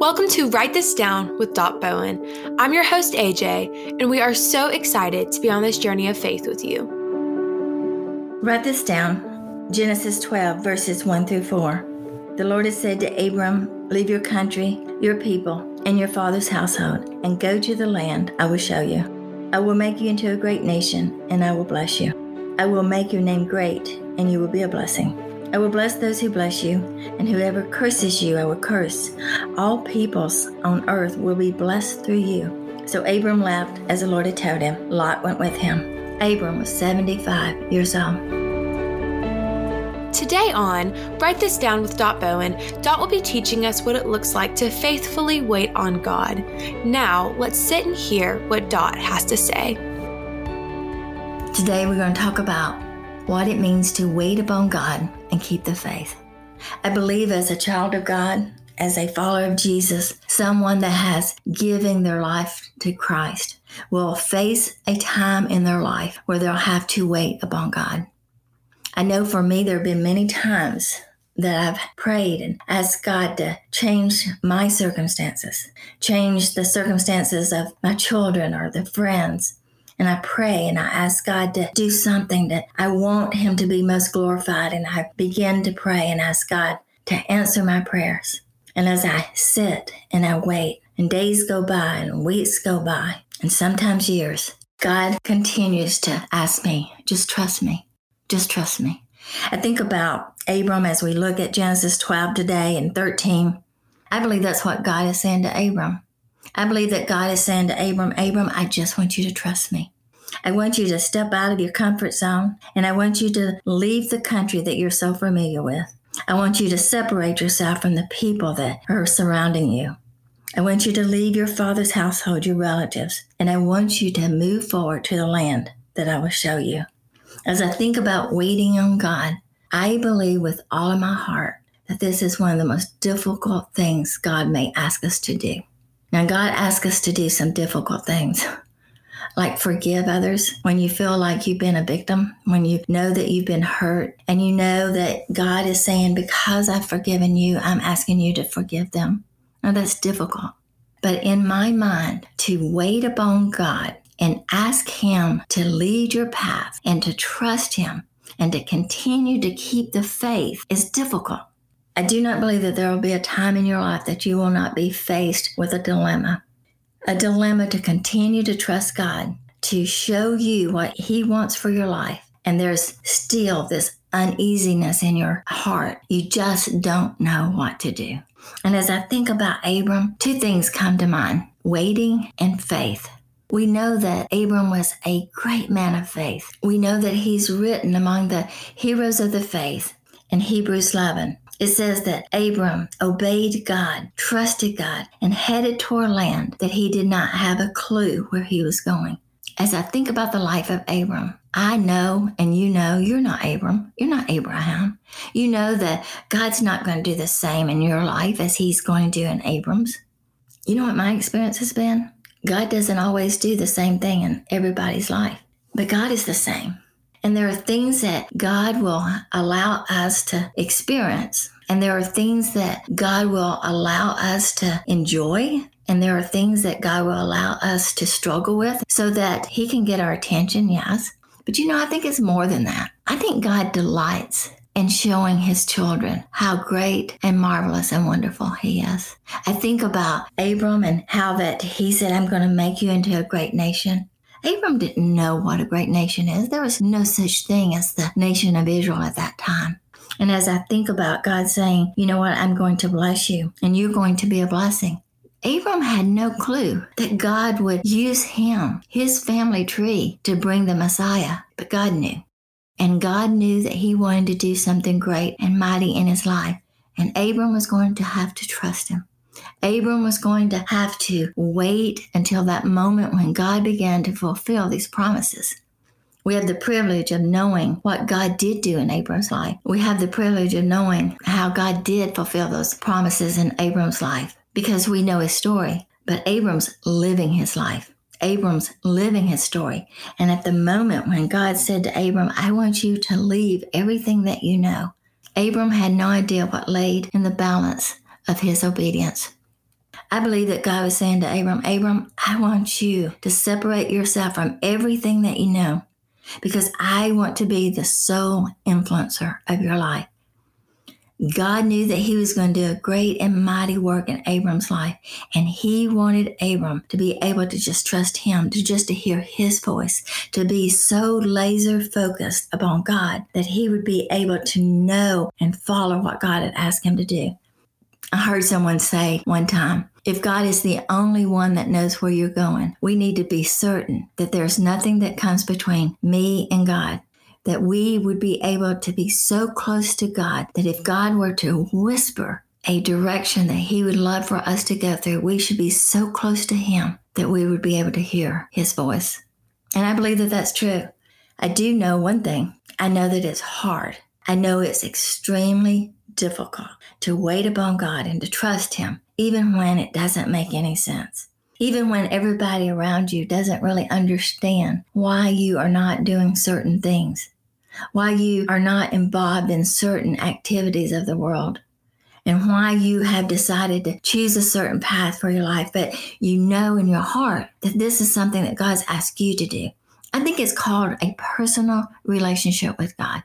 Welcome to Write This Down with Dot Bowen. I'm your host, AJ, and we are so excited to be on this journey of faith with you. Write this down Genesis 12, verses 1 through 4. The Lord has said to Abram, Leave your country, your people, and your father's household, and go to the land I will show you. I will make you into a great nation, and I will bless you. I will make your name great, and you will be a blessing. I will bless those who bless you, and whoever curses you, I will curse. All peoples on earth will be blessed through you. So Abram left as the Lord had told him. Lot went with him. Abram was 75 years old. Today on Write This Down with Dot Bowen, Dot will be teaching us what it looks like to faithfully wait on God. Now, let's sit and hear what Dot has to say. Today, we're going to talk about what it means to wait upon God and keep the faith. I believe as a child of God, as a follower of Jesus, someone that has given their life to Christ will face a time in their life where they'll have to wait upon God. I know for me, there have been many times that I've prayed and asked God to change my circumstances, change the circumstances of my children or the friends, and I pray and I ask God to do something that I want Him to be most glorified. And I begin to pray and ask God to answer my prayers. And as I sit and I wait, and days go by and weeks go by, and sometimes years, God continues to ask me, just trust me, just trust me. I think about Abram as we look at Genesis 12 today and 13. I believe that's what God is saying to Abram. I believe that God is saying to Abram, Abram, I just want you to trust me. I want you to step out of your comfort zone and I want you to leave the country that you're so familiar with. I want you to separate yourself from the people that are surrounding you. I want you to leave your father's household, your relatives, and I want you to move forward to the land that I will show you. As I think about waiting on God, I believe with all of my heart that this is one of the most difficult things God may ask us to do. Now, God asks us to do some difficult things, like forgive others when you feel like you've been a victim, when you know that you've been hurt, and you know that God is saying, Because I've forgiven you, I'm asking you to forgive them. Now, that's difficult. But in my mind, to wait upon God and ask Him to lead your path and to trust Him and to continue to keep the faith is difficult. I do not believe that there will be a time in your life that you will not be faced with a dilemma. A dilemma to continue to trust God, to show you what He wants for your life. And there's still this uneasiness in your heart. You just don't know what to do. And as I think about Abram, two things come to mind waiting and faith. We know that Abram was a great man of faith. We know that he's written among the heroes of the faith in Hebrews 11 it says that Abram obeyed God, trusted God, and headed toward land that he did not have a clue where he was going. As I think about the life of Abram, I know and you know you're not Abram. You're not Abraham. You know that God's not going to do the same in your life as he's going to do in Abram's. You know what my experience has been? God doesn't always do the same thing in everybody's life, but God is the same. And there are things that God will allow us to experience. And there are things that God will allow us to enjoy. And there are things that God will allow us to struggle with so that He can get our attention, yes. But you know, I think it's more than that. I think God delights in showing His children how great and marvelous and wonderful He is. I think about Abram and how that He said, I'm going to make you into a great nation. Abram didn't know what a great nation is. There was no such thing as the nation of Israel at that time. And as I think about God saying, you know what, I'm going to bless you and you're going to be a blessing. Abram had no clue that God would use him, his family tree, to bring the Messiah, but God knew. And God knew that he wanted to do something great and mighty in his life. And Abram was going to have to trust him. Abram was going to have to wait until that moment when God began to fulfill these promises. We have the privilege of knowing what God did do in Abram's life. We have the privilege of knowing how God did fulfill those promises in Abram's life because we know his story. But Abram's living his life. Abram's living his story. And at the moment when God said to Abram, I want you to leave everything that you know, Abram had no idea what laid in the balance of his obedience. I believe that God was saying to Abram, Abram, I want you to separate yourself from everything that you know because I want to be the sole influencer of your life. God knew that he was going to do a great and mighty work in Abram's life. And he wanted Abram to be able to just trust him, to just to hear his voice, to be so laser focused upon God that he would be able to know and follow what God had asked him to do. I heard someone say one time, if God is the only one that knows where you're going, we need to be certain that there's nothing that comes between me and God that we would be able to be so close to God that if God were to whisper a direction that He would love for us to go through, we should be so close to Him that we would be able to hear His voice. And I believe that that's true. I do know one thing I know that it's hard. I know it's extremely difficult to wait upon God and to trust Him, even when it doesn't make any sense even when everybody around you doesn't really understand why you are not doing certain things why you are not involved in certain activities of the world, and why you have decided to choose a certain path for your life, but you know in your heart that this is something that God's asked you to do. I think it's called a personal relationship with God.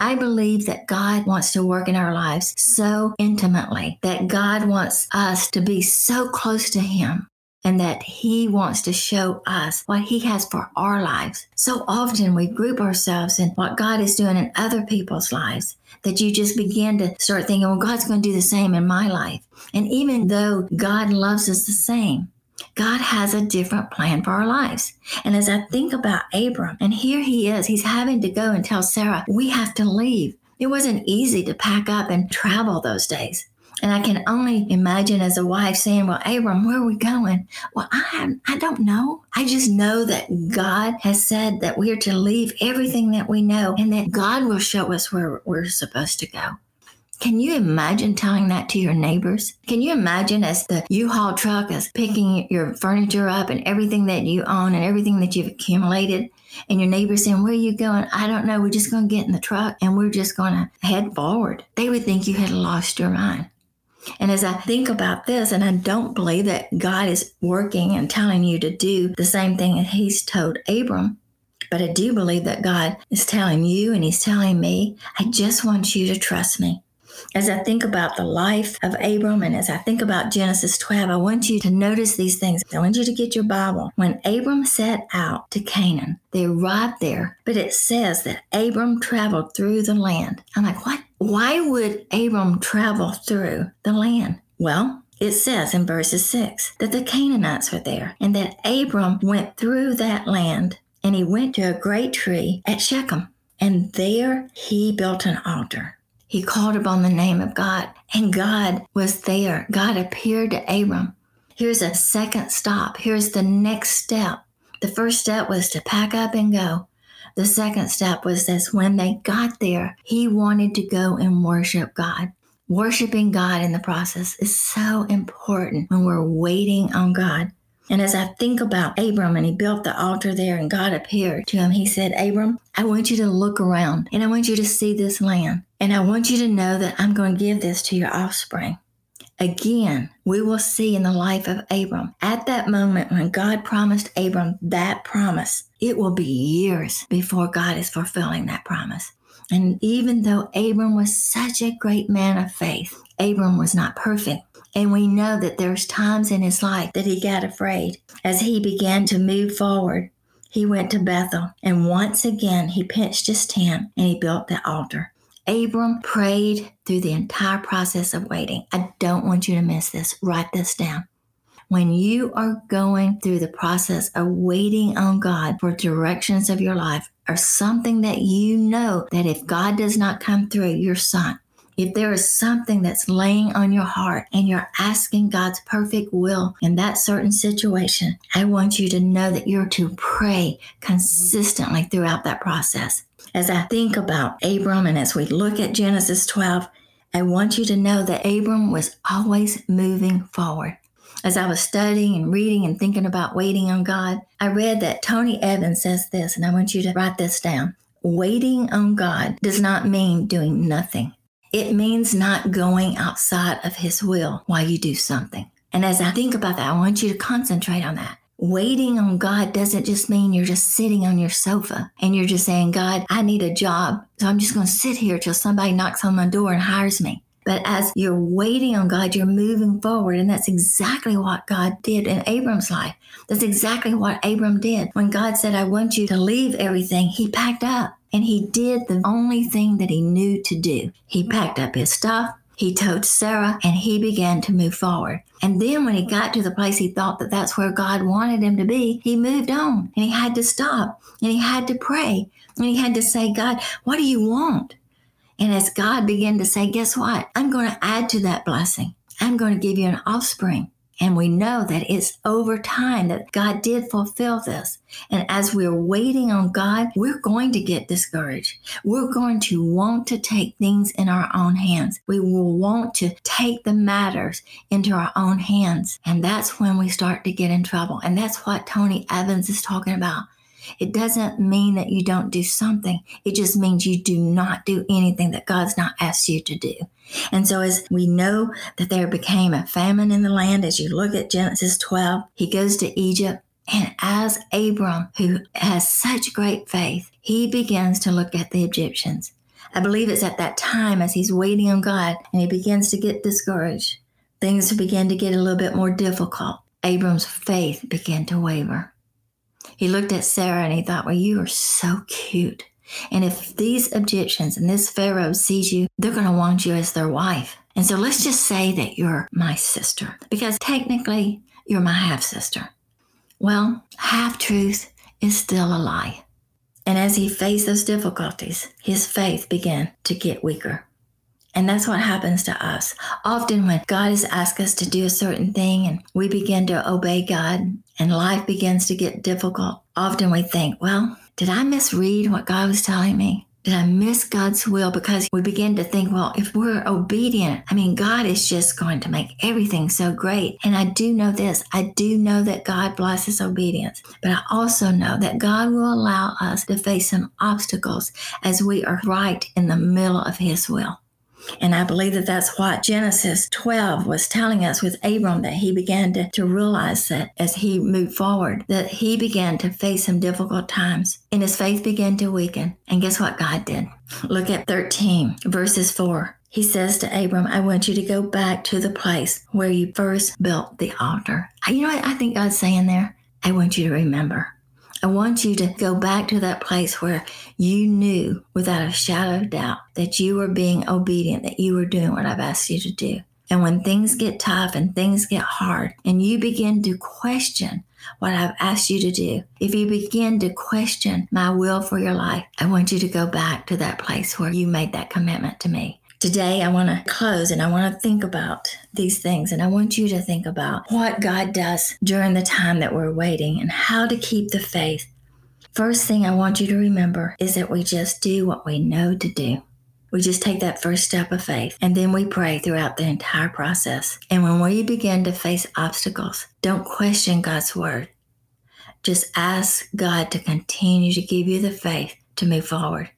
I believe that God wants to work in our lives so intimately, that God wants us to be so close to Him and that He wants to show us what He has for our lives. So often we group ourselves in what God is doing in other people's lives that you just begin to start thinking, well, God's going to do the same in my life. And even though God loves us the same, God has a different plan for our lives. And as I think about Abram, and here he is, he's having to go and tell Sarah, we have to leave. It wasn't easy to pack up and travel those days. And I can only imagine as a wife saying, Well, Abram, where are we going? Well, I, I don't know. I just know that God has said that we are to leave everything that we know and that God will show us where we're supposed to go. Can you imagine telling that to your neighbors? Can you imagine as the U-Haul truck is picking your furniture up and everything that you own and everything that you've accumulated and your neighbor saying, Where are you going? I don't know. We're just going to get in the truck and we're just going to head forward. They would think you had lost your mind. And as I think about this, and I don't believe that God is working and telling you to do the same thing that He's told Abram, but I do believe that God is telling you and He's telling me, I just want you to trust me. As I think about the life of Abram and as I think about Genesis 12, I want you to notice these things. I want you to get your Bible. When Abram set out to Canaan, they arrived there, but it says that Abram traveled through the land. I'm like, what? Why would Abram travel through the land? Well, it says in verses 6 that the Canaanites were there and that Abram went through that land and he went to a great tree at Shechem. And there he built an altar. He called upon the name of God, and God was there. God appeared to Abram. Here's a second stop. Here's the next step. The first step was to pack up and go. The second step was this when they got there, he wanted to go and worship God. Worshiping God in the process is so important when we're waiting on God. And as I think about Abram and he built the altar there and God appeared to him, he said, Abram, I want you to look around and I want you to see this land. And I want you to know that I'm going to give this to your offspring. Again, we will see in the life of Abram, at that moment when God promised Abram that promise, it will be years before God is fulfilling that promise. And even though Abram was such a great man of faith, Abram was not perfect. And we know that there's times in his life that he got afraid. As he began to move forward, he went to Bethel and once again he pitched his tent and he built the altar. Abram prayed through the entire process of waiting. I don't want you to miss this. Write this down. When you are going through the process of waiting on God for directions of your life or something that you know that if God does not come through, you're sunk if there is something that's laying on your heart and you're asking God's perfect will in that certain situation, I want you to know that you're to pray consistently throughout that process. As I think about Abram and as we look at Genesis 12, I want you to know that Abram was always moving forward. As I was studying and reading and thinking about waiting on God, I read that Tony Evans says this, and I want you to write this down. Waiting on God does not mean doing nothing. It means not going outside of His will while you do something. And as I think about that, I want you to concentrate on that. Waiting on God doesn't just mean you're just sitting on your sofa and you're just saying, God, I need a job. So I'm just going to sit here till somebody knocks on my door and hires me. But as you're waiting on God, you're moving forward. And that's exactly what God did in Abram's life. That's exactly what Abram did. When God said, I want you to leave everything, he packed up and he did the only thing that he knew to do. He packed up his stuff, he told Sarah, and he began to move forward. And then when he got to the place he thought that that's where God wanted him to be, he moved on and he had to stop and he had to pray and he had to say, God, what do you want? And as God began to say, guess what? I'm going to add to that blessing. I'm going to give you an offspring. And we know that it's over time that God did fulfill this. And as we're waiting on God, we're going to get discouraged. We're going to want to take things in our own hands. We will want to take the matters into our own hands. And that's when we start to get in trouble. And that's what Tony Evans is talking about. It doesn't mean that you don't do something. It just means you do not do anything that God's not asked you to do. And so, as we know that there became a famine in the land, as you look at Genesis 12, he goes to Egypt. And as Abram, who has such great faith, he begins to look at the Egyptians. I believe it's at that time as he's waiting on God and he begins to get discouraged. Things begin to get a little bit more difficult. Abram's faith began to waver. He looked at Sarah and he thought, Well, you are so cute. And if these Egyptians and this Pharaoh sees you, they're going to want you as their wife. And so let's just say that you're my sister, because technically you're my half sister. Well, half truth is still a lie. And as he faced those difficulties, his faith began to get weaker. And that's what happens to us. Often, when God has asked us to do a certain thing and we begin to obey God and life begins to get difficult, often we think, well, did I misread what God was telling me? Did I miss God's will? Because we begin to think, well, if we're obedient, I mean, God is just going to make everything so great. And I do know this I do know that God blesses obedience, but I also know that God will allow us to face some obstacles as we are right in the middle of His will. And I believe that that's what Genesis 12 was telling us with Abram, that he began to, to realize that as he moved forward, that he began to face some difficult times and his faith began to weaken. And guess what God did? Look at 13, verses 4. He says to Abram, I want you to go back to the place where you first built the altar. You know what I think God's saying there? I want you to remember. I want you to go back to that place where you knew without a shadow of doubt that you were being obedient, that you were doing what I've asked you to do. And when things get tough and things get hard, and you begin to question what I've asked you to do, if you begin to question my will for your life, I want you to go back to that place where you made that commitment to me. Today, I want to close and I want to think about these things. And I want you to think about what God does during the time that we're waiting and how to keep the faith. First thing I want you to remember is that we just do what we know to do. We just take that first step of faith and then we pray throughout the entire process. And when we begin to face obstacles, don't question God's word. Just ask God to continue to give you the faith to move forward,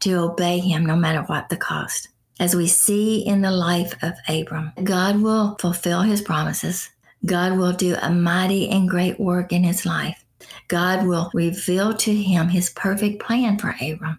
to obey Him no matter what the cost. As we see in the life of Abram, God will fulfill his promises. God will do a mighty and great work in his life. God will reveal to him his perfect plan for Abram.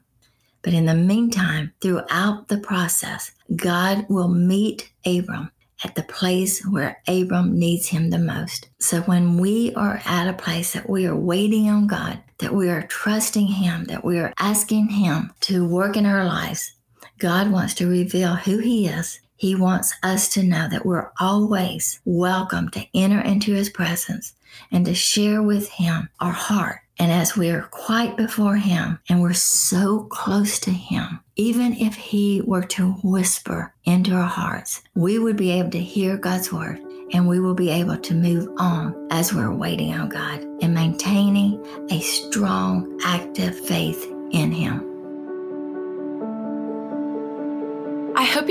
But in the meantime, throughout the process, God will meet Abram at the place where Abram needs him the most. So when we are at a place that we are waiting on God, that we are trusting him, that we are asking him to work in our lives, God wants to reveal who He is. He wants us to know that we're always welcome to enter into His presence and to share with Him our heart. And as we're quite before Him and we're so close to Him, even if He were to whisper into our hearts, we would be able to hear God's word and we will be able to move on as we're waiting on God and maintaining a strong, active faith in Him.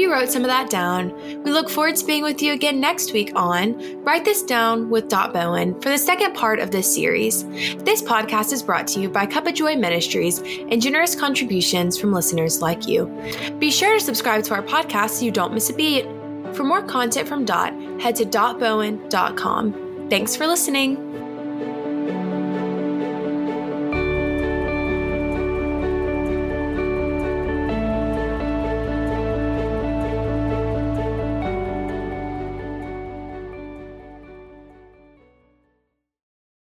You wrote some of that down. We look forward to being with you again next week on Write This Down with Dot Bowen for the second part of this series. This podcast is brought to you by Cup of Joy Ministries and generous contributions from listeners like you. Be sure to subscribe to our podcast so you don't miss a beat. For more content from Dot, head to dotbowen.com. Thanks for listening.